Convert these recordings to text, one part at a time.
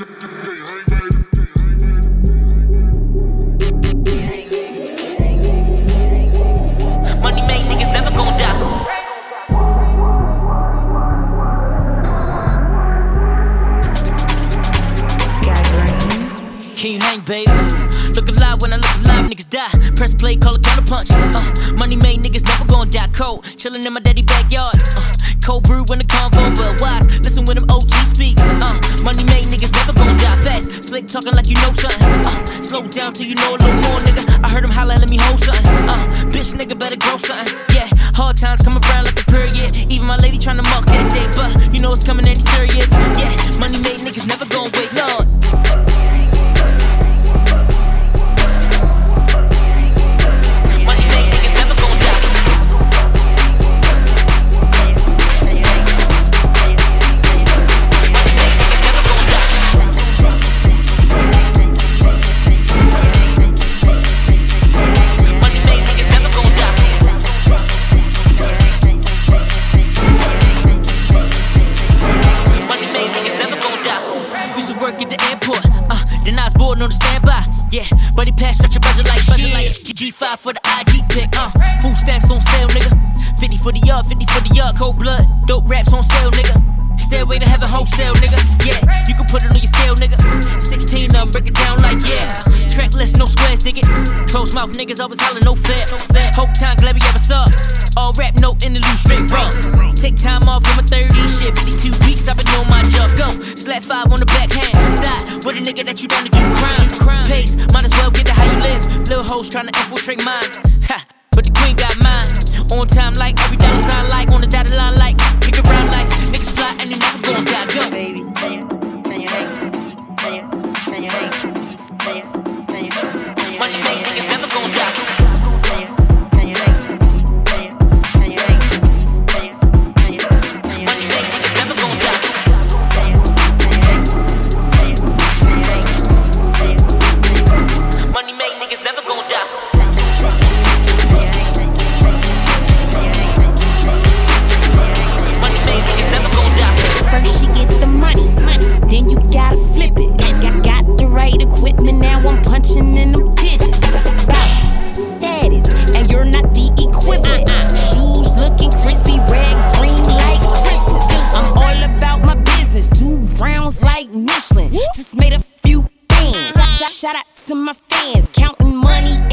Can you hang? Look alive when I look alive, niggas die. Press play, call counter punch. Uh, money made niggas never gon' die cold. Chillin' in my daddy backyard. Uh, cold brew when the convo, but wise. Slick talking like you know something. Uh, slow down till you know a little more, nigga. I heard him holla, let me hold something. Uh, bitch, nigga better grow something. Yeah, hard times come around like a period. Even my lady tryna mark that day, but you know it's coming any then I was bored on the standby. Yeah, but pass, stretch a budget like budget like G5 for the IG pick, uh, food stamps on sale, nigga. 50 for the yard, 50 for the yard, cold blood, dope raps on sale, nigga. Stairway to heaven wholesale, nigga. Yeah, you can put it on your scale, nigga. 16 of 'em, break it down like yeah. Track list, no squares, dig it. Close mouth niggas always hollering, no fair. Whole time, glad we ever saw. All rap, no interlude, straight raw. Take time off from a 30 shit. 52 weeks, I've been on my job. Go, slap five on the backhand. Side, with a nigga that you to do crime. Pace, might as well get to how you live. Little hoes trying to infiltrate mine. Ha, but the queen got mine. On time, like every dollar sign, like on the dotted line, like kick around, like niggas fly and they never gon' die. Go. baby. Never gon' die. First get the money, then you gotta flip it. Got, the right equipment, now I'm punching in them digits. And you're not the. Shoes looking crispy, red, green like Christmas. I'm all about my business, two rounds like Michelin. Just made a few. Shout out to my fans, counting money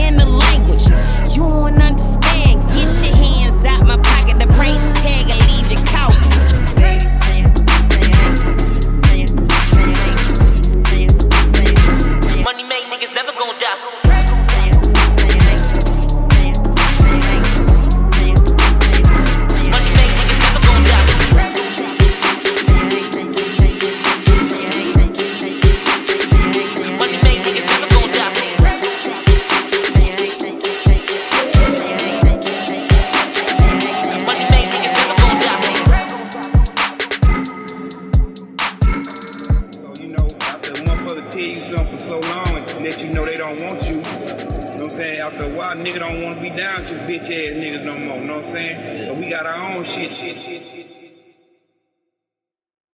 tell you something for so long and let you know they don't want you, you know what I'm saying? After a while, nigga don't want to be down you bitch ass niggas no more, you know what I'm saying? But we got our own shit, shit, shit, shit.